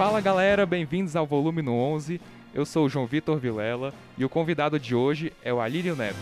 Fala galera, bem-vindos ao volume no 11. Eu sou o João Vitor Vilela e o convidado de hoje é o Alírio Neto.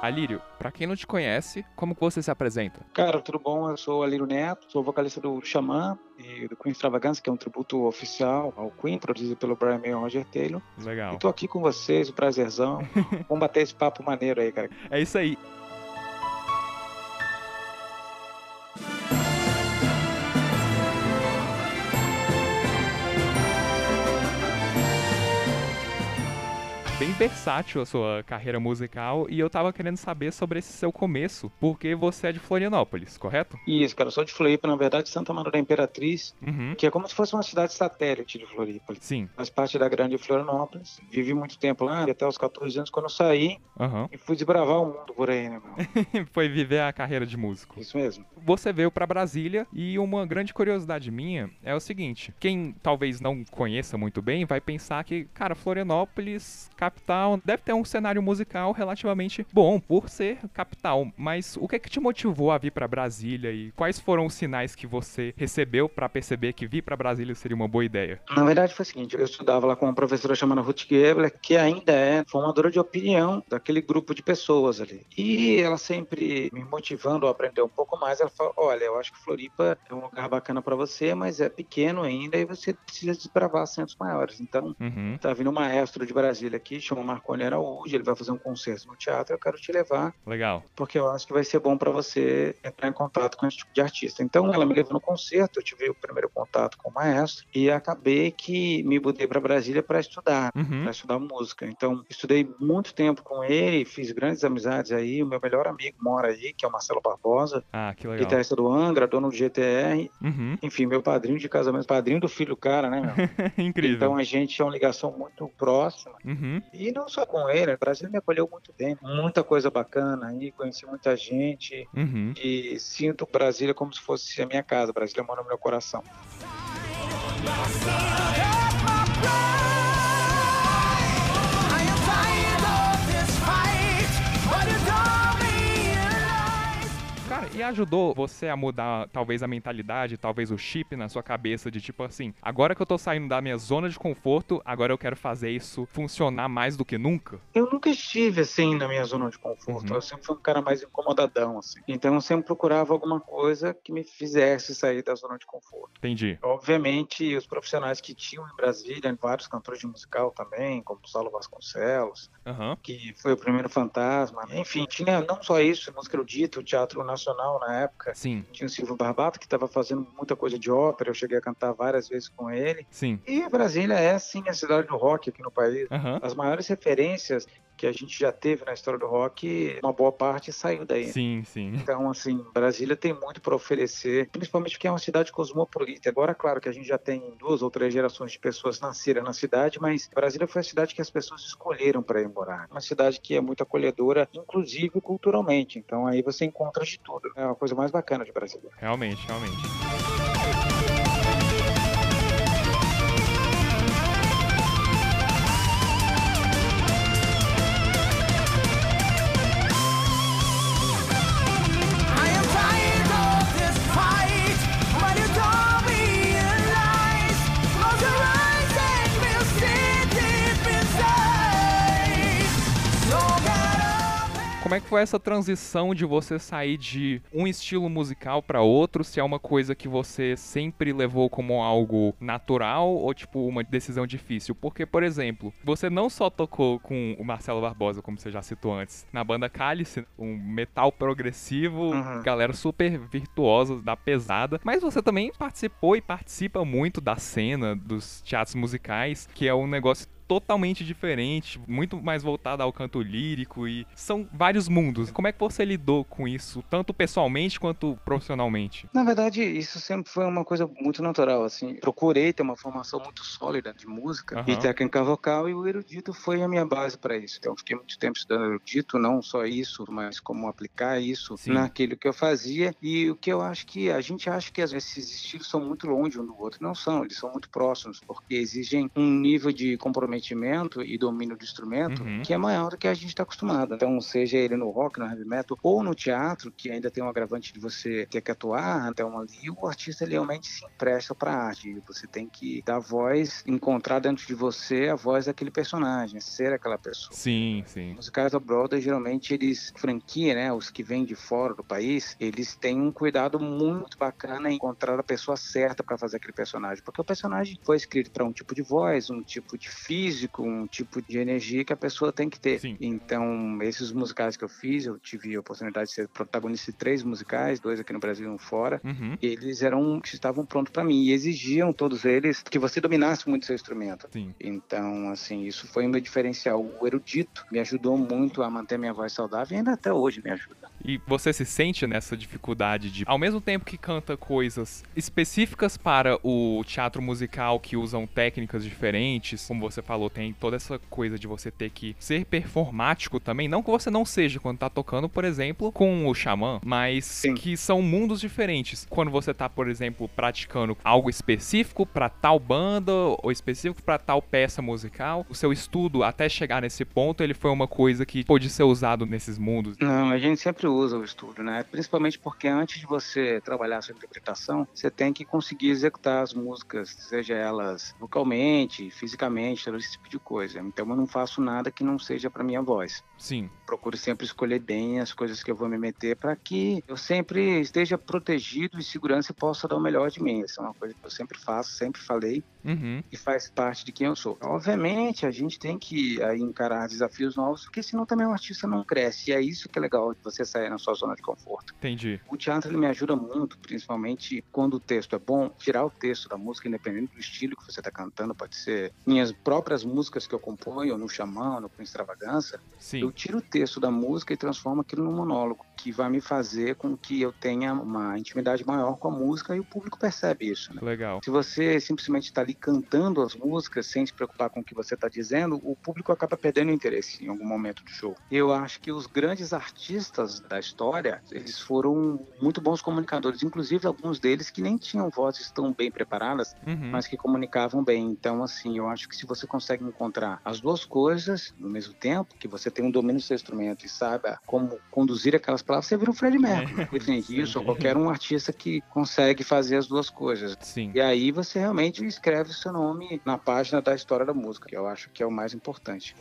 Alírio, pra quem não te conhece, como que você se apresenta? Cara, tudo bom? Eu sou o Alírio Neto, sou vocalista do Xamã e do Queen Extravaganza, que é um tributo oficial ao Queen, produzido pelo Brian May e Roger Taylor. Legal. E tô aqui com vocês, o prazerzão. Vamos bater esse papo maneiro aí, cara. É isso aí. Bem versátil a sua carreira musical e eu tava querendo saber sobre esse seu começo, porque você é de Florianópolis, correto? Isso, cara, eu sou de Floripa, na verdade, Santa Maria da Imperatriz, Uhum. que é como se fosse uma cidade satélite de Floripa. Sim. Faz parte da grande Florianópolis. Vivi muito tempo lá, até os 14 anos, quando eu saí Aham. e fui desbravar o mundo por aí, né, meu? Foi viver a carreira de músico. Isso mesmo. Você veio pra Brasília e uma grande curiosidade minha é o seguinte: quem talvez não conheça muito bem vai pensar que, cara, Florianópolis, capital, deve ter um cenário musical relativamente bom por ser capital. Mas o que é que te motivou a vir pra Brasília e quais foram os sinais que você recebeu pra perceber que vir pra Brasília seria uma boa ideia? Na verdade foi o seguinte, eu estudava lá com uma professora chamada Ruth Gebler, que ainda é formadora de opinião daquele grupo de pessoas ali. E ela sempre me motivando a aprender um pouco mais, ela falou, olha, eu acho que Floripa é um lugar bacana para você, mas é pequeno ainda e você precisa desbravar centros maiores. Então, Uhum. tá vindo um maestro de Brasília aqui, chama Marconi Araújo, ele vai fazer um concerto no teatro, eu quero te levar, Legal. porque eu acho que vai ser bom para você entrar em contato com esse tipo de artista. Então ela me levou no concerto, eu tive o primeiro contato com o maestro e acabei que me mudei para Brasília para estudar, Uhum. para estudar música. Então estudei muito tempo com ele, fiz grandes amizades aí. O meu melhor amigo mora aí, que é o Marcelo Barbosa, Ah, que legal. guitarrista do Angra, dono do GTR, Uhum. enfim, meu padrinho de casamento, padrinho do filho do cara, né, meu? Incrível. Então a gente é uma ligação muito próxima. Uhum. E não só com ele, o Brasil me acolheu muito bem. Muita coisa bacana aí, conheci muita gente. Uhum. E sinto Brasília como se fosse a minha casa. Brasília mora no meu coração. E ajudou você a mudar talvez a mentalidade, talvez o chip na sua cabeça de tipo assim, agora que eu tô saindo da minha zona de conforto, agora eu quero fazer isso funcionar mais do que nunca? Eu nunca estive assim na minha zona de conforto. Uhum. Eu sempre fui um cara mais incomodadão, assim. Então eu sempre procurava alguma coisa que me fizesse sair da zona de conforto. Entendi. Obviamente, os profissionais que tinham em Brasília, vários cantores de musical também, como Saulo Vasconcelos, Aham. que foi o primeiro fantasma. Enfim, tinha não só isso, música erudita, o Teatro Nacional na época. Sim, Tinha o Silvio Barbato, que estava fazendo muita coisa de ópera, eu cheguei a cantar várias vezes com ele. sim. E Brasília é, sim, a cidade do rock aqui no país. Aham. As maiores referências que a gente já teve na história do rock, uma boa parte saiu daí. Sim, sim. Então, assim, Brasília tem muito para oferecer, principalmente porque é uma cidade cosmopolita. Agora, claro que a gente já tem duas ou três gerações de pessoas nasceram na cidade, mas Brasília foi a cidade que as pessoas escolheram para ir morar. Uma cidade que é muito acolhedora, inclusive culturalmente. Então, aí você encontra de tudo. É a coisa mais bacana de Brasília. Realmente, realmente. Foi essa transição de você sair de um estilo musical pra outro, se é uma coisa que você sempre levou como algo natural ou tipo uma decisão difícil? Porque, por exemplo, você não só tocou com o Marcelo Barbosa, como você já citou antes, na banda Cálice, um metal progressivo, Uhum. galera super virtuosa da pesada, mas você também participou e participa muito da cena dos teatros musicais, que é um negócio totalmente diferente, muito mais voltada ao canto lírico e são vários mundos. Como é que você lidou com isso, tanto pessoalmente quanto profissionalmente? Na verdade, isso sempre foi uma coisa muito natural, assim. Procurei ter uma formação muito sólida de música Aham. e técnica vocal e o erudito foi a minha base para isso. Então, fiquei muito tempo estudando erudito, não só isso, mas como aplicar isso Sim. naquilo que eu fazia. E o que eu acho que a gente acha que esses estilos são muito longe um do outro, não são, eles são muito próximos, porque exigem um nível de comprometimento comprometimento e domínio do instrumento Uhum. que é maior do que a gente está acostumado. Então, seja ele no rock, no heavy metal ou no teatro, que ainda tem um agravante de você ter que atuar até uma ali, o artista ele realmente se empresta para a arte. Você tem que dar voz, encontrar dentro de você a voz daquele personagem, ser aquela pessoa. Sim, sim. Os musicais da Broadway, geralmente, eles, franquia, né, os que vêm de fora do país, eles têm um cuidado muito bacana em encontrar a pessoa certa para fazer aquele personagem, porque o personagem foi escrito para um tipo de voz, um tipo de físico, um tipo de energia que a pessoa tem que ter. Sim. Então, esses musicais que eu fiz, eu tive a oportunidade de ser protagonista de três musicais, dois aqui no Brasil e um fora, Uhum. eles eram que estavam prontos para mim e exigiam todos eles que você dominasse muito seu instrumento. Sim. Então, assim, isso foi o meu diferencial. O erudito me ajudou muito a manter minha voz saudável e ainda até hoje me ajuda. E você se sente nessa dificuldade de, ao mesmo tempo que canta coisas específicas para o teatro musical que usam técnicas diferentes, como você falou, tem toda essa coisa de você ter que ser performático também, não que você não seja quando tá tocando, por exemplo, com o xamã, mas Sim. que são mundos diferentes. Quando você tá, por exemplo, praticando algo específico para tal banda ou específico para tal peça musical, o seu estudo até chegar nesse ponto, ele foi uma coisa que pôde ser usado nesses mundos. Não, a gente sempre usa o estudo, né? Principalmente porque antes de você trabalhar a sua interpretação, você tem que conseguir executar as músicas, seja elas vocalmente, fisicamente, todo esse tipo de coisa. Então eu não faço nada que não seja para minha voz. Sim. Procuro sempre escolher bem as coisas que eu vou me meter para que eu sempre esteja protegido e segurança e possa dar o melhor de mim. Isso é uma coisa que eu sempre faço, sempre falei Uhum. e faz parte de quem eu sou. Obviamente, a gente tem que aí, encarar desafios novos, porque senão também o artista não cresce. E é isso que é legal de você sair na sua zona de conforto. Entendi. O teatro ele me ajuda muito, principalmente quando o texto é bom, tirar o texto da música, independente do estilo que você está cantando, pode ser minhas próprias músicas que eu componho, no Xamã, no com Extravagância, Sim. eu tiro o texto da música e transformo aquilo num monólogo, que vai me fazer com que eu tenha uma intimidade maior com a música e o público percebe isso. Né? Legal. Se você simplesmente está ali cantando as músicas sem se preocupar com o que você está dizendo, o público acaba perdendo interesse em algum momento do show. Eu acho que os grandes artistas da história, eles foram muito bons comunicadores, inclusive alguns deles que nem tinham vozes tão bem preparadas, Uhum. mas que comunicavam bem. Então, assim, eu acho que se você consegue encontrar as duas coisas no mesmo tempo, que você tem um domínio do seu instrumento e saiba como conduzir aquelas palavras, você vira um Freddie Mercury, Whitney Houston, ou qualquer um artista que consegue fazer as duas coisas. Sim. E aí você realmente escreve o seu nome na página da história da música, que eu acho que é o mais importante.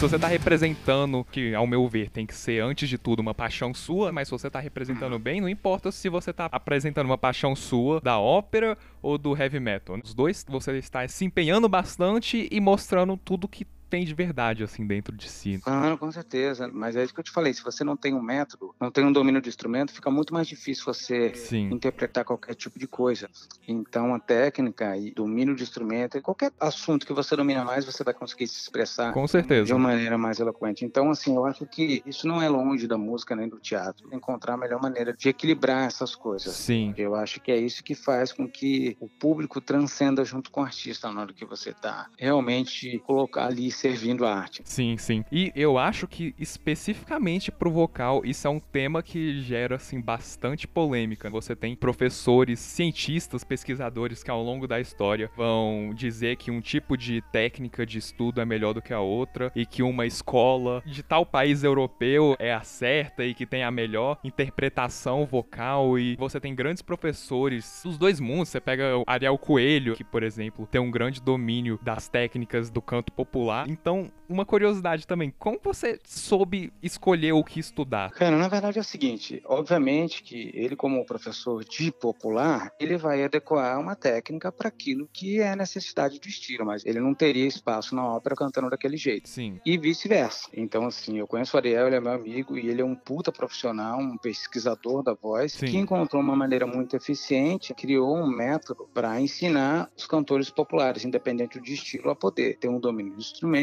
Se você tá representando, que ao meu ver tem que ser antes de tudo uma paixão sua, mas se você tá representando bem, não importa se você tá apresentando uma paixão sua da ópera ou do heavy metal. Os dois você está se empenhando bastante e mostrando tudo que tem de verdade assim dentro de si. Claro, com certeza. Mas é isso que eu te falei. Se você não tem um método, não tem um domínio do instrumento, fica muito mais difícil você Sim. interpretar qualquer tipo de coisa. Então, a técnica e domínio de instrumento, qualquer assunto que você domina mais, você vai conseguir se expressar Com de certeza. uma maneira mais eloquente. Então, assim, eu acho que isso não é longe da música nem do teatro. Encontrar a melhor maneira de equilibrar essas coisas. Sim. Eu acho que é isso que faz com que o público transcenda junto com o artista na hora que você tá realmente colocar ali servindo a arte. Sim, sim. E eu acho que especificamente pro vocal, isso é um tema que gera assim bastante polêmica. Você tem professores, cientistas, pesquisadores que ao longo da história vão dizer que um tipo de técnica de estudo é melhor do que a outra e que uma escola de tal país europeu é a certa e que tem a melhor interpretação vocal e você tem grandes professores dos dois mundos. Você pega o Ariel Coelho, que por exemplo tem um grande domínio das técnicas do canto popular. Então, uma curiosidade também, como você soube escolher o que estudar? Cara, na verdade é o seguinte, obviamente que ele como professor de popular, ele vai adequar uma técnica para aquilo que é necessidade do estilo, mas ele não teria espaço na ópera cantando daquele jeito. Sim, E vice-versa. Então, assim, eu conheço o Ariel, ele é meu amigo e ele é um puta profissional, um pesquisador da voz, Sim. que encontrou uma maneira muito eficiente, criou um método para ensinar os cantores populares, independente de estilo, a poder ter um domínio do instrumento,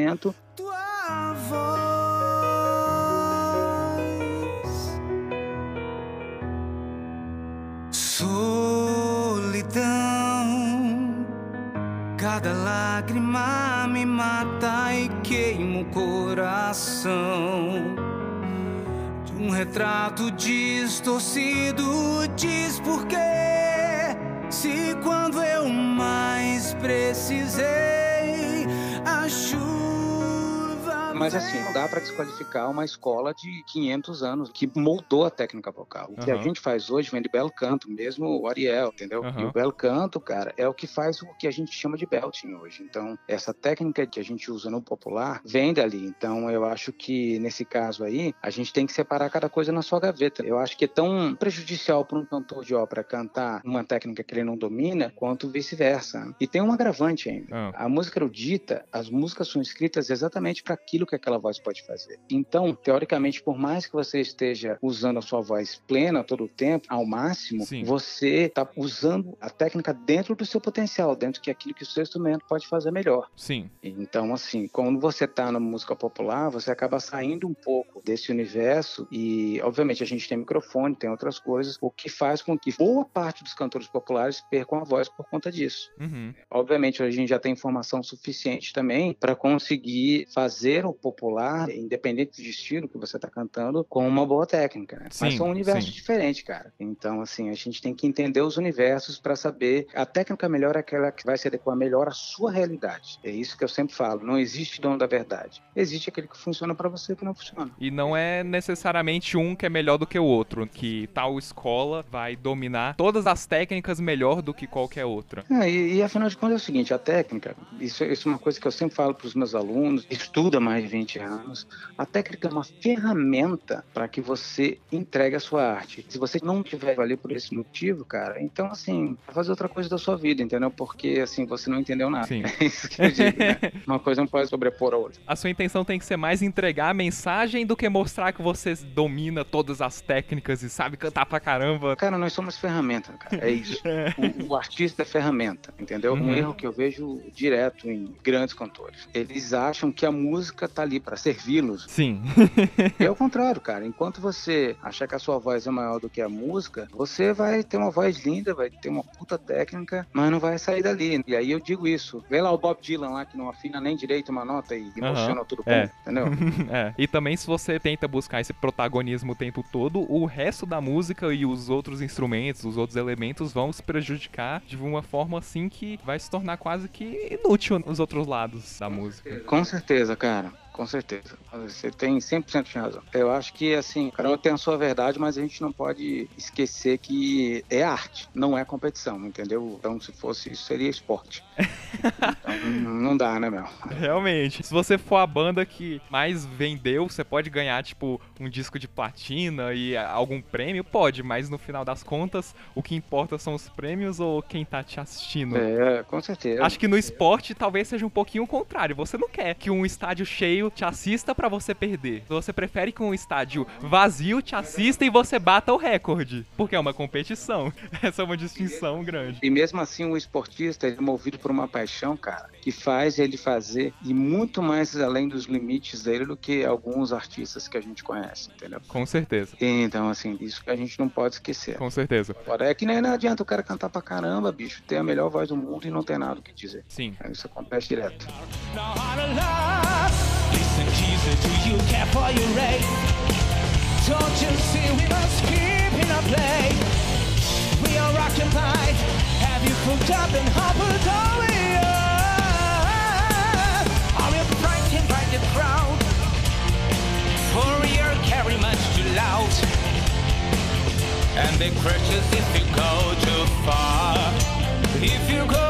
tua voz. Solidão, Cada lágrima me mata e queima o coração. Um retrato distorcido, diz por quê? Se quando eu mais precisei, a chuva. Mas assim, não dá para desqualificar uma escola de 500 anos que moldou a técnica vocal. O que a Aham. gente faz hoje vem de belo canto, mesmo o Ariel, entendeu? Aham. E o belo canto, cara, é o que faz o que a gente chama de belting hoje. Então, essa técnica que a gente usa no popular vem dali. Então, eu acho que nesse caso aí, a gente tem que separar cada coisa na sua gaveta. Eu acho que é tão prejudicial para um cantor de ópera cantar uma técnica que ele não domina, quanto vice-versa. E tem um agravante ainda. Ah, A música erudita, as músicas são escritas exatamente para aquilo que aquela voz pode fazer. Então, teoricamente, por mais que você esteja usando a sua voz plena todo o tempo, ao máximo, Sim. você está usando a técnica dentro do seu potencial, dentro que aquilo que o seu instrumento pode fazer melhor. sim. Então, assim, quando você está na música popular, você acaba saindo um pouco desse universo e, obviamente, a gente tem microfone, tem outras coisas, o que faz com que boa parte dos cantores populares percam a voz por conta disso. Uhum. Obviamente, a gente já tem informação suficiente também para conseguir fazer o popular, independente do estilo que você está cantando, com uma boa técnica. Né? Sim, Mas são universos sim. diferentes, cara. Então, assim, a gente tem que entender os universos para saber a técnica melhor é aquela que vai se adequar melhor à sua realidade. É isso que eu sempre falo. Não existe dono da verdade. Existe aquele que funciona para você e que não funciona. E não é necessariamente um que é melhor do que o outro, que tal escola vai dominar todas as técnicas melhor do que qualquer outra. É, e, e afinal de contas é o seguinte, a técnica, isso, isso é uma coisa que eu sempre falo para os meus alunos, estuda mais de 20 anos, a técnica é uma ferramenta para que você entregue a sua arte. Se você não tiver ali por esse motivo, cara, então assim, fazer outra coisa da sua vida, entendeu? Porque assim, você não entendeu nada. Sim. É isso que eu digo, né? Uma coisa não pode sobrepor a outra. A sua intenção tem que ser mais entregar a mensagem do que mostrar que você domina todas as técnicas e sabe cantar pra caramba. Cara, nós somos ferramenta, cara. É isso. O, o artista é ferramenta, entendeu? Uhum. Um erro que eu vejo direto em grandes cantores. Eles acham que a música tá ali para servi-los. Sim. E é o contrário, cara. Enquanto você achar que a sua voz é maior do que a música, você vai ter uma voz linda, vai ter uma puta técnica, mas não vai sair dali. E aí eu digo isso. Vê lá o Bob Dylan lá que não afina nem direito uma nota e emociona tudo bom, É. entendeu? é. E também se você tenta buscar esse protagonismo o tempo todo, o resto da música e os outros instrumentos, os outros elementos vão se prejudicar de uma forma assim que vai se tornar quase que inútil nos outros lados da música. Com certeza, cara. Com certeza. Você tem 100% de razão. Eu acho que, assim, cada um tem a sua verdade, mas a gente não pode esquecer que é arte, não é competição, entendeu? Então, se fosse isso, seria esporte. Então, não dá, né, meu? Realmente. Se você for a banda que mais vendeu, você pode ganhar, tipo, um disco de platina e algum prêmio? Pode, mas no final das contas, o que importa são os prêmios ou quem tá te assistindo? É, com certeza. Acho que no esporte talvez seja um pouquinho o contrário. Você não quer que um estádio cheio te assista pra você perder. Você prefere que um estádio vazio te assista e você bata o recorde. Porque é uma competição. Essa é uma distinção grande. E mesmo assim, o esportista é movido por uma paixão, cara, que faz ele fazer e muito mais além dos limites dele do que alguns artistas que a gente conhece, entendeu? Com certeza. Então, assim, isso que a gente não pode esquecer. Com certeza. Agora, é que nem não adianta o cara cantar pra caramba, bicho, ter a melhor voz do mundo e não ter nada o que dizer. Sim. Isso acontece direto. Now Jesus, do you care for your race? Don't you see we must keep in our place? We are occupied. Have you forgotten how are we are? Are we frightened by the crowd? For we are carry much too loud. And they crush us if you go too far. If you go.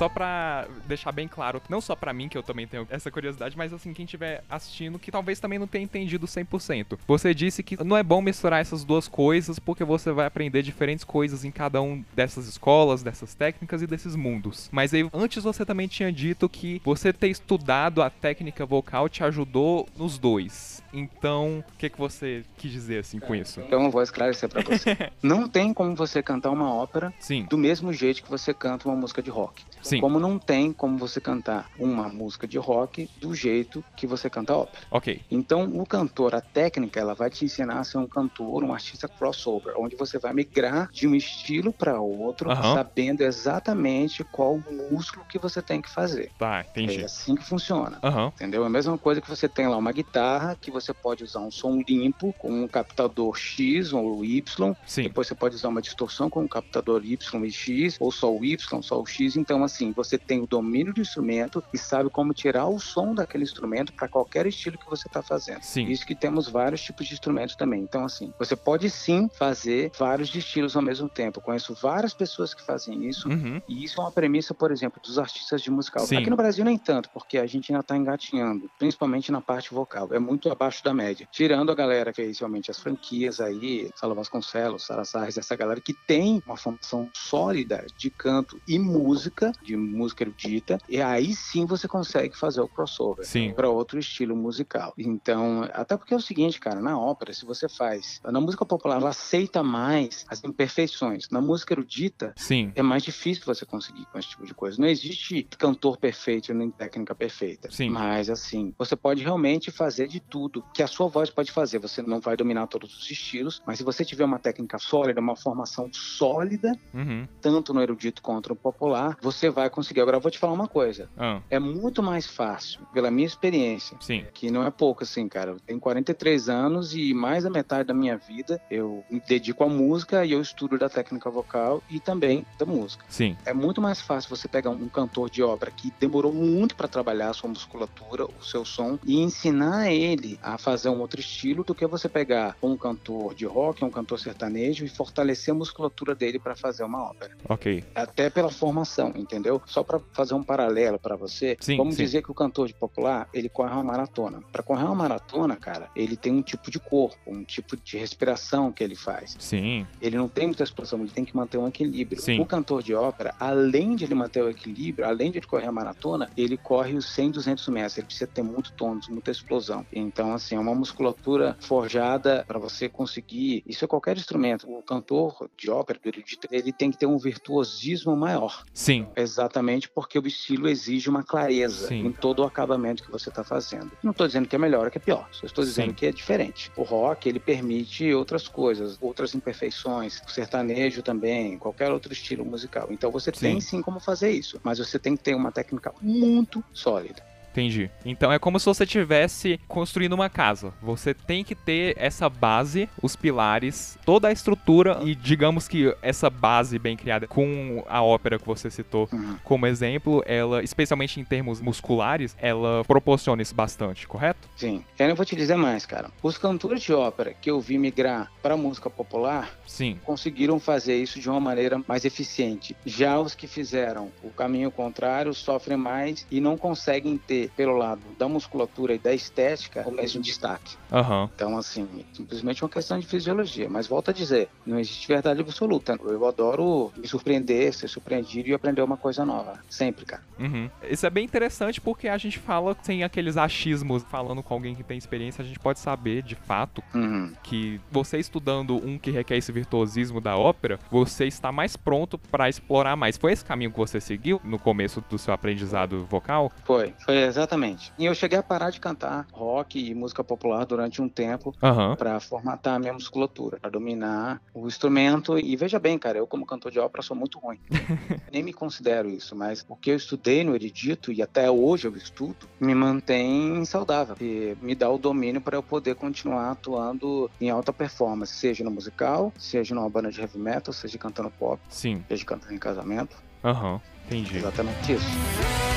Só pra deixar bem claro, não só pra mim, que eu também tenho essa curiosidade, mas assim, quem estiver assistindo, que talvez também não tenha entendido 100%. Você disse que não é bom misturar essas duas coisas, porque você vai aprender diferentes coisas em cada um dessas escolas, dessas técnicas e desses mundos. Mas aí, antes você também tinha dito que você ter estudado a técnica vocal te ajudou nos dois. Então, o que, que você quis dizer assim com isso? Então eu vou esclarecer pra você. não tem como você cantar uma ópera Sim, do mesmo jeito que você canta uma música de rock. Sim. Como não tem como você cantar uma música de rock do jeito que você canta ópera. Ok. Então, o cantor, a técnica, ela vai te ensinar a ser um cantor, um artista crossover, onde você vai migrar de um estilo para outro, Aham. sabendo exatamente qual músculo que você tem que fazer. Tá, entendi. É assim que funciona. Aham. Entendeu? É a mesma coisa que você tem lá uma guitarra que você pode usar um som limpo com um captador X ou Y. Sim. Depois você pode usar uma distorção com um captador Y e X, ou só o Y, só o X. Então, assim, você tem o domínio do instrumento e sabe como tirar o som daquele instrumento para qualquer estilo que você está fazendo. Sim. Isso que temos vários tipos de instrumentos também. Então, assim, você pode sim fazer vários estilos ao mesmo tempo. Eu conheço várias pessoas que fazem isso. Uhum. E isso é uma premissa, por exemplo, dos artistas de musical. Sim. Aqui no Brasil nem tanto, porque a gente ainda está engatinhando, principalmente na parte vocal. É muito abaixo da média. Tirando a galera que fez realmente as franquias aí, Sala Vasconcelos, Sara Sarres, essa galera que tem uma formação sólida de canto e música, de música erudita, e aí sim você consegue fazer o crossover para outro estilo musical. Então, até porque é o seguinte, cara, na ópera, se você faz, na música popular, ela aceita mais as imperfeições. Na música erudita, Sim. é mais difícil você conseguir com esse tipo de coisa. Não existe cantor perfeito nem técnica perfeita. Sim. Mas assim, você pode realmente fazer de tudo que a sua voz pode fazer. Você não vai dominar todos os estilos, mas se você tiver uma técnica sólida, uma formação sólida, Uhum. tanto no erudito quanto no popular, você vai conseguir. Agora eu vou te falar uma coisa. Ah, É muito mais fácil, pela minha experiência, sim. que não é pouco assim, cara. Eu tenho 43 anos e mais da metade da minha vida eu me dedico à música e eu estudo da técnica vocal e também da música. Sim. É muito mais fácil você pegar um cantor de ópera que demorou muito para trabalhar a sua musculatura, o seu som e ensinar ele a fazer um outro estilo do que você pegar um cantor de rock, um cantor sertanejo e fortalecer a musculatura dele para fazer uma ópera. Ok. Até pela formação, entendeu? Só para fazer um paralelo para você, Sim, vamos sim. dizer que o cantor de popular, ele corre uma maratona. Para correr uma maratona, cara, ele tem um tipo de corpo, um tipo de respiração que ele faz. Sim. Ele não tem muita explosão, ele tem que manter um equilíbrio. Sim. O cantor de ópera, além de ele manter o equilíbrio, além de ele correr a maratona, ele corre os 100, 200 metros. Ele precisa ter muito tônus, muita explosão. Então, assim, é uma musculatura forjada para você conseguir. Isso é qualquer instrumento. O cantor de ópera, do erudito, ele tem que ter um virtuosismo maior. Sim. Exatamente porque o estilo exige uma clareza Sim. em todo o acabamento que você está fazendo. Não estou dizendo que é melhor ou que é pior, só estou dizendo Sim. que é diferente. O rock, ele permite outras coisas, outras imperfeições, o sertanejo também, qualquer outro estilo musical. Então você Sim. tem sim como fazer isso, mas você tem que ter uma técnica muito sólida. Entendi. Então é como se você estivesse construindo uma casa. Você tem que ter essa base, os pilares, toda a estrutura e digamos que essa base bem criada com a ópera que você citou Uhum. como exemplo, ela, especialmente em termos musculares, ela proporciona isso bastante, correto? Sim. Eu não vou te dizer mais, cara. Os cantores de ópera que eu vi migrar para música popular Sim. conseguiram fazer isso de uma maneira mais eficiente. Já os que fizeram o caminho contrário sofrem mais e não conseguem ter, pelo lado da musculatura e da estética, o mesmo destaque. Aham. Então, assim, simplesmente uma questão de fisiologia. Mas volto a dizer, não existe verdade absoluta. Eu adoro me surpreender, ser surpreendido e aprender uma coisa nova. Sempre, cara. Uhum. Isso é bem interessante porque a gente fala sem aqueles achismos. Falando com alguém que tem experiência, a gente pode saber de fato Uhum. que você estudando um que requer esse virtuosismo da ópera, você está mais pronto para explorar mais. Foi esse caminho que você seguiu no começo do seu aprendizado vocal? Foi, foi exatamente. E eu cheguei a parar de cantar rock e música popular durante um tempo Aham. para formatar a minha musculatura, para dominar o instrumento. E veja bem, cara, eu como cantor de ópera sou muito ruim. Nem me considero isso, mas o que eu estudei no erudito e até hoje eu estudo me mantém saudável e me dá o domínio para eu poder continuar atuando em alta performance, seja no musical, seja numa banda de heavy metal, seja cantando pop, Sim. seja cantando em casamento. Aham. Entendi. Exatamente isso.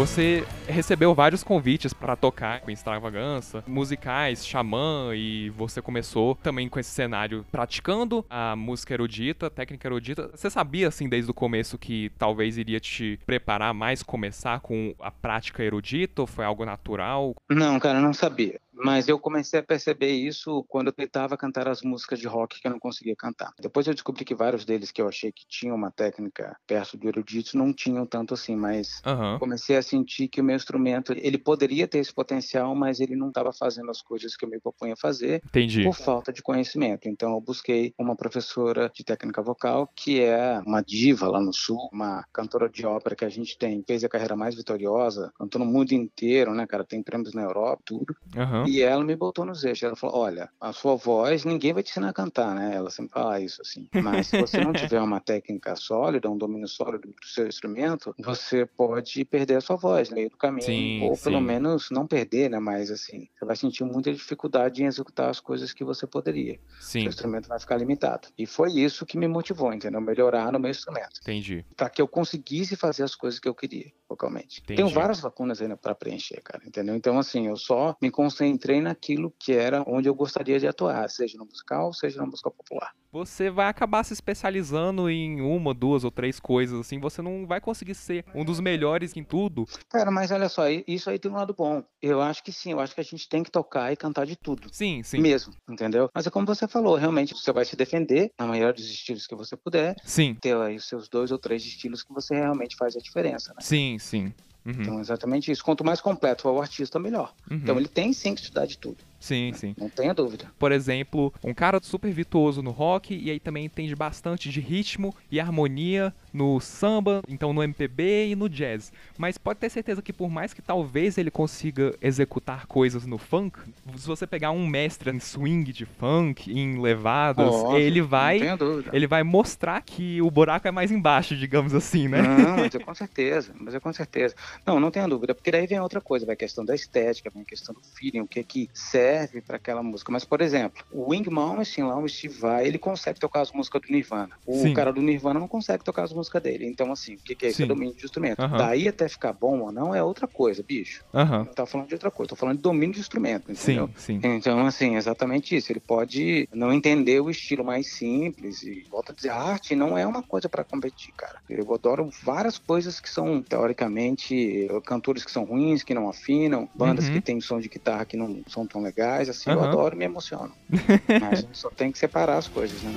Você recebeu vários convites para tocar com extravagança, musicais, xamã, e você começou também com esse cenário praticando a música erudita, técnica erudita. Você sabia, assim, desde o começo que talvez iria te preparar mais, começar com a prática erudita, ou foi algo natural? Não, cara, não sabia. Mas eu comecei a perceber isso quando eu tentava cantar as músicas de rock que eu não conseguia cantar. Depois eu descobri que vários deles que eu achei que tinham uma técnica perto do erudito não tinham tanto assim, mas Aham. comecei a sentir que o meu instrumento, ele poderia ter esse potencial, mas ele não estava fazendo as coisas que eu me propunha fazer Entendi. por falta de conhecimento. Então eu busquei uma professora de técnica vocal que é uma diva lá no sul, uma cantora de ópera que a gente tem, fez a carreira mais vitoriosa, cantou no mundo inteiro, né, cara, tem prêmios na Europa, tudo. Aham. E ela me botou nos eixos. Ela falou: Olha, a sua voz, ninguém vai te ensinar a cantar, né? Ela sempre fala isso assim. Mas se você não tiver uma técnica sólida, um domínio sólido do seu instrumento, você pode perder a sua voz no meio do caminho. Sim, ou pelo sim. menos não perder, né? Mas assim, você vai sentir muita dificuldade em executar as coisas que você poderia. Sim, Seu instrumento vai ficar limitado. E foi isso que me motivou, entendeu? Melhorar no meu instrumento. entendi. Para que eu conseguisse fazer as coisas que eu queria, vocalmente. Entendi. Tenho várias lacunas ainda para preencher, cara, entendeu? Então, assim, eu só me concentrei naquilo que era onde eu gostaria de atuar, seja no musical, seja na música popular. Você vai acabar se especializando em uma, duas ou três coisas, assim, você não vai conseguir ser um dos melhores em tudo. Cara, mas olha só, isso aí tem um lado bom. Eu acho que sim, eu acho que a gente tem que tocar e cantar de tudo. Sim, sim. Mesmo, entendeu? Mas é como você falou, realmente você vai se defender na maioria dos estilos que você puder, Sim, ter aí os seus dois ou três estilos que você realmente faz a diferença, né? sim, sim. Uhum, Então, exatamente isso. Quanto mais completo for o artista, melhor. uhum. Então, ele tem sim que estudar de tudo, Sim, sim. não tenha dúvida. Por exemplo, um cara super virtuoso no rock e aí também entende bastante de ritmo e harmonia no samba, então no MPB e no jazz. Mas pode ter certeza que por mais que talvez ele consiga executar coisas no funk, se você pegar um mestre em swing de funk, em levadas, Óbvio, ele vai ele vai mostrar que o buraco é mais embaixo, digamos assim, né? Não, mas é com certeza, mas é com certeza. Não, não tenha dúvida, porque daí vem outra coisa, vai a questão da estética, vem a questão do feeling, o que que serve para aquela música. Mas, por exemplo, o Wing Malmsteen lá, o Steve Vai, ele consegue tocar as músicas do Nirvana. O Sim. cara do Nirvana não consegue tocar as músicas dele. Então, assim, o que que é isso? É domínio de instrumento. Daí até ficar bom ou não é outra coisa, bicho. Não tá falando de outra coisa, tô falando de domínio de instrumento, entendeu? Sim, sim. Então, assim, exatamente isso. Ele pode não entender o estilo mais simples e volta a dizer, arte não é uma coisa para competir, cara. Eu adoro várias coisas que são, teoricamente, cantores que são ruins, que não afinam, bandas Uhum. que têm som de guitarra que não são tão legais, assim, eu Aham. adoro e me emociono. Mas a gente só tem que separar as coisas, né?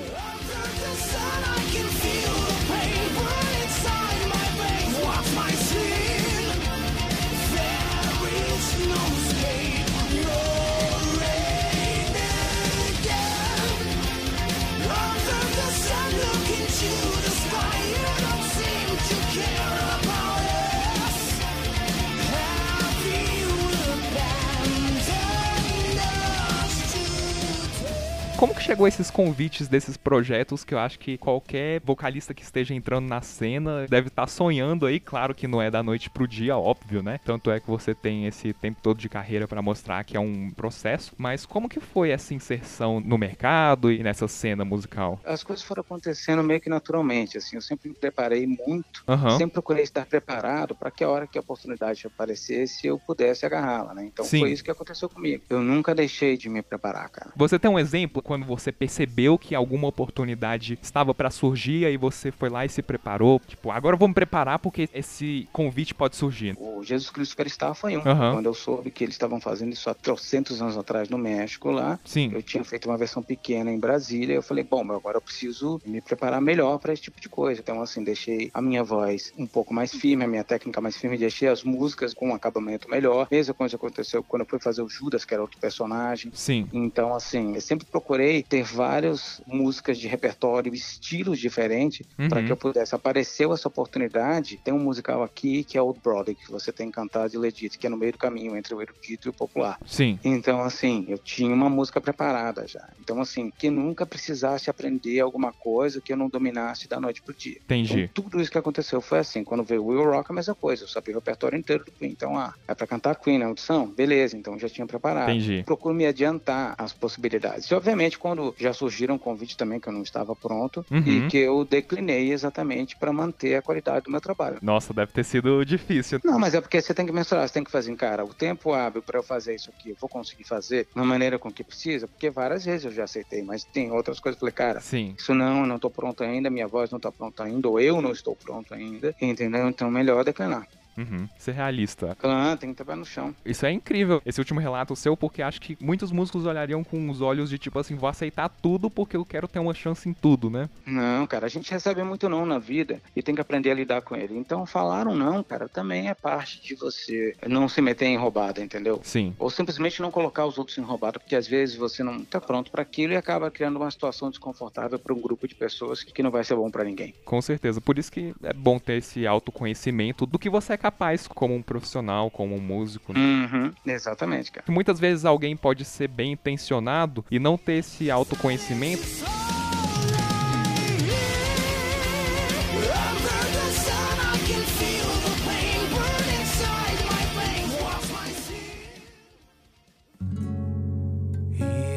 Como que chegou esses convites desses projetos que eu acho que qualquer vocalista que esteja entrando na cena deve estar sonhando aí, claro que não é da noite pro dia, óbvio, né? Tanto é que você tem esse tempo todo de carreira pra mostrar que é um processo, mas como que foi essa inserção no mercado e nessa cena musical? As coisas foram acontecendo meio que naturalmente, assim, eu sempre me preparei muito Aham. sempre procurei estar preparado para que a hora que a oportunidade aparecesse eu pudesse agarrá-la, né? Então Sim. foi isso que aconteceu comigo. Eu nunca deixei de me preparar, cara. Você tem um exemplo quando você percebeu que alguma oportunidade estava pra surgir aí você foi lá e se preparou? Tipo, agora eu vou me preparar porque esse convite pode surgir. O Jesus Cristo Superstar foi um. Aham. Quando eu soube que eles estavam fazendo isso há trocentos anos atrás no México lá, Sim. eu tinha feito uma versão pequena em Brasília. Eu falei, bom, mas agora eu preciso me preparar melhor para esse tipo de coisa. Então, assim, deixei a minha voz um pouco mais firme, a minha técnica mais firme, deixei as músicas com um acabamento melhor. Mesma coisa aconteceu quando eu fui fazer o Judas, que era outro personagem. Sim. Então, assim, eu sempre procurei ter várias músicas de repertório, estilos diferentes, Uhum. para que eu pudesse. Apareceu essa oportunidade. Tem um musical aqui que é Old Brother, que você tem cantado de Ledito, que é no meio do caminho entre o erudito e o popular. Sim. Então, assim, eu tinha uma música preparada já. Então, assim, que nunca precisasse aprender alguma coisa que eu não dominasse da noite pro dia. Entendi. Então, tudo isso que aconteceu foi assim. Quando veio Will Rock, a mesma coisa. Eu sabia o repertório inteiro do Queen. Então, ah, é pra cantar Queen na audição? Beleza, então já tinha preparado. Entendi. Procuro me adiantar as possibilidades. E, obviamente, quando já surgiram convites também que eu não estava pronto Uhum. e que eu declinei exatamente para manter a qualidade do meu trabalho. Nossa, deve ter sido difícil. Não, mas é porque você tem que mensurar, você tem que fazer, cara, o tempo hábil para eu fazer isso aqui, eu vou conseguir fazer da maneira com que precisa, porque várias vezes eu já aceitei, mas tem outras coisas que eu falei, cara, Sim. isso não, eu não tô pronto ainda, minha voz não tá pronta ainda, ou eu não estou pronto ainda, entendeu? Então melhor declinar. Uhum. Ser realista. Ah, tem que ter pé no chão. Isso é incrível, esse último relato seu, porque acho que muitos músicos olhariam com os olhos de tipo assim, vou aceitar tudo porque eu quero ter uma chance em tudo, né? Não, cara, a gente recebe muito não na vida e tem que aprender a lidar com ele. Então, falar um não, cara, também é parte de você não se meter em roubada, entendeu? Sim. Ou simplesmente não colocar os outros em roubada, porque às vezes você não tá pronto para aquilo e acaba criando uma situação desconfortável para um grupo de pessoas que não vai ser bom para ninguém. Com certeza. Por isso que é bom ter esse autoconhecimento do que você é capaz como um profissional, como um músico. né? Uhum, exatamente, cara. Muitas vezes alguém pode ser bem intencionado e não ter esse autoconhecimento.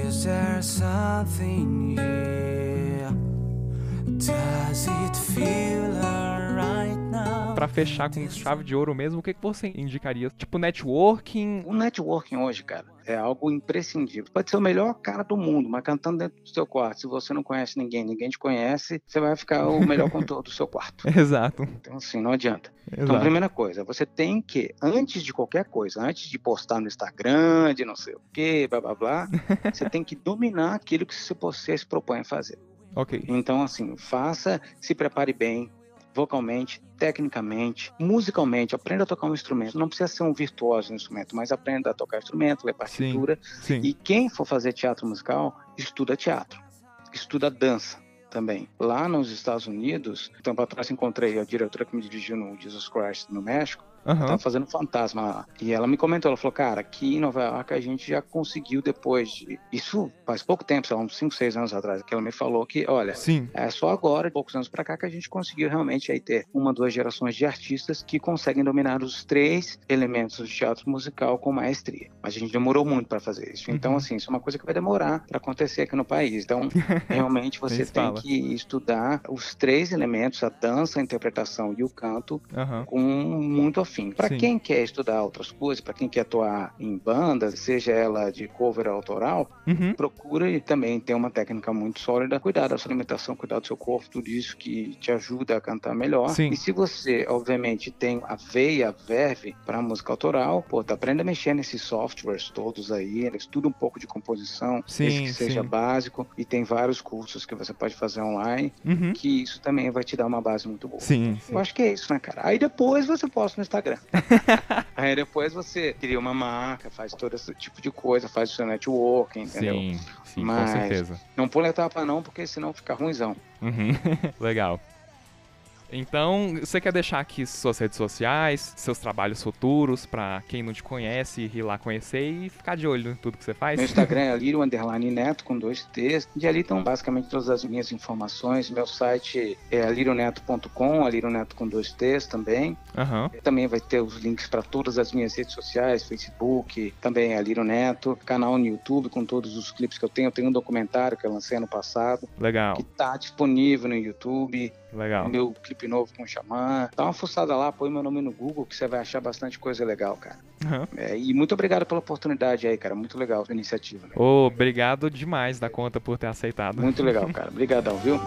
Is there something here? Does it feel alright Pra fechar com chave de ouro mesmo, o que, que você indicaria? Tipo networking? O networking hoje, cara, é algo imprescindível. Pode ser o melhor cara do mundo, mas cantando dentro do seu quarto, se você não conhece ninguém, ninguém te conhece, você vai ficar o melhor cantor do seu quarto. Exato. Então, assim, não adianta. Então, Exato. primeira coisa, você tem que, antes de qualquer coisa, antes de postar no Instagram, de não sei o quê, blá blá blá, você tem que dominar aquilo que você se propõe a fazer. Ok. Então, assim, faça, se prepare bem, vocalmente, tecnicamente, musicalmente, aprenda a tocar um instrumento. Não precisa ser um virtuoso no instrumento, mas aprenda a tocar instrumento, ler partitura. Sim. E quem for fazer teatro musical, estuda teatro, estuda dança também. Lá nos Estados Unidos, tempo atrás encontrei a diretora que me dirigiu no Jesus Christ no México, Aham. Tava fazendo fantasma lá. E ela me comentou, ela falou, cara, aqui em Nova York a gente já conseguiu depois de... Isso faz pouco tempo, sei lá, uns 5, 6 anos atrás, que ela me falou que, olha, Sim. é só agora, poucos anos pra cá, que a gente conseguiu realmente aí ter uma, duas gerações de artistas que conseguem dominar os três elementos do teatro musical com maestria. Mas a gente demorou muito pra fazer isso. Então, Uhum. assim, isso é uma coisa que vai demorar pra acontecer aqui no país. Então, realmente você tem fala. que estudar os três elementos, a dança, a interpretação e o canto, Aham. com muito afim. Para quem quer estudar outras coisas, para quem quer atuar em bandas, seja ela de cover autoral, Uhum. procura e também ter uma técnica muito sólida, cuidar da sua alimentação, cuidar do seu corpo, tudo isso que te ajuda a cantar melhor. Sim. E se você, obviamente, tem a veia, a verve para música autoral, pô, tá, aprenda a mexer nesses softwares todos aí, estuda um pouco de composição, Sim, que seja sim. básico, e tem vários cursos que você pode fazer online, Uhum. que isso também vai te dar uma base muito boa. Sim, sim. Eu acho que é isso, né, cara? Aí depois você posta no Instagram. Aí depois você cria uma marca, faz todo esse tipo de coisa, faz o seu networking, entendeu? Sim, sim, com Mas- certeza. Não pula etapa não, porque senão fica ruimzão. Uhum. Legal. Então, você quer deixar aqui suas redes sociais, seus trabalhos futuros, pra quem não te conhece ir lá conhecer e ficar de olho em tudo que você faz? Meu Instagram é Alírio Underline Neto, com dois T's. E ali estão basicamente todas as minhas informações. Meu site é alirioneto.com, Alírio Neto com dois T's também. Aham. Também vai ter os links para todas as minhas redes sociais, Facebook, também é Alírio Neto. Canal no YouTube com todos os clipes que eu tenho. Eu tenho um documentário que eu lancei ano passado, Legal, que tá disponível no YouTube. Legal. meu clipe novo com o Xamã. Dá uma fuçada lá, põe meu nome no Google que você vai achar bastante coisa legal, cara. Aham. É, e muito obrigado pela oportunidade aí, cara. Muito legal a iniciativa. Né? Ô, obrigado demais da conta por ter aceitado. Muito legal, cara. Obrigadão, viu?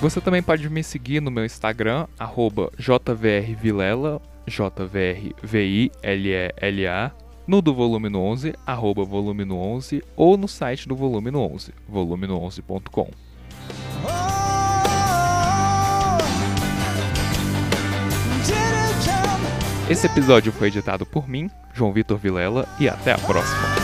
Você também pode me seguir no meu Instagram, arroba jvrvilela, J-V-R-V-I-L-E-L-A, no do Volume no 11, arroba volume no 11, ou no site do Volume no 11, volumeno11.com. Oh, didn't come Esse episódio foi editado por mim, João Vitor Vilela, e até a próxima.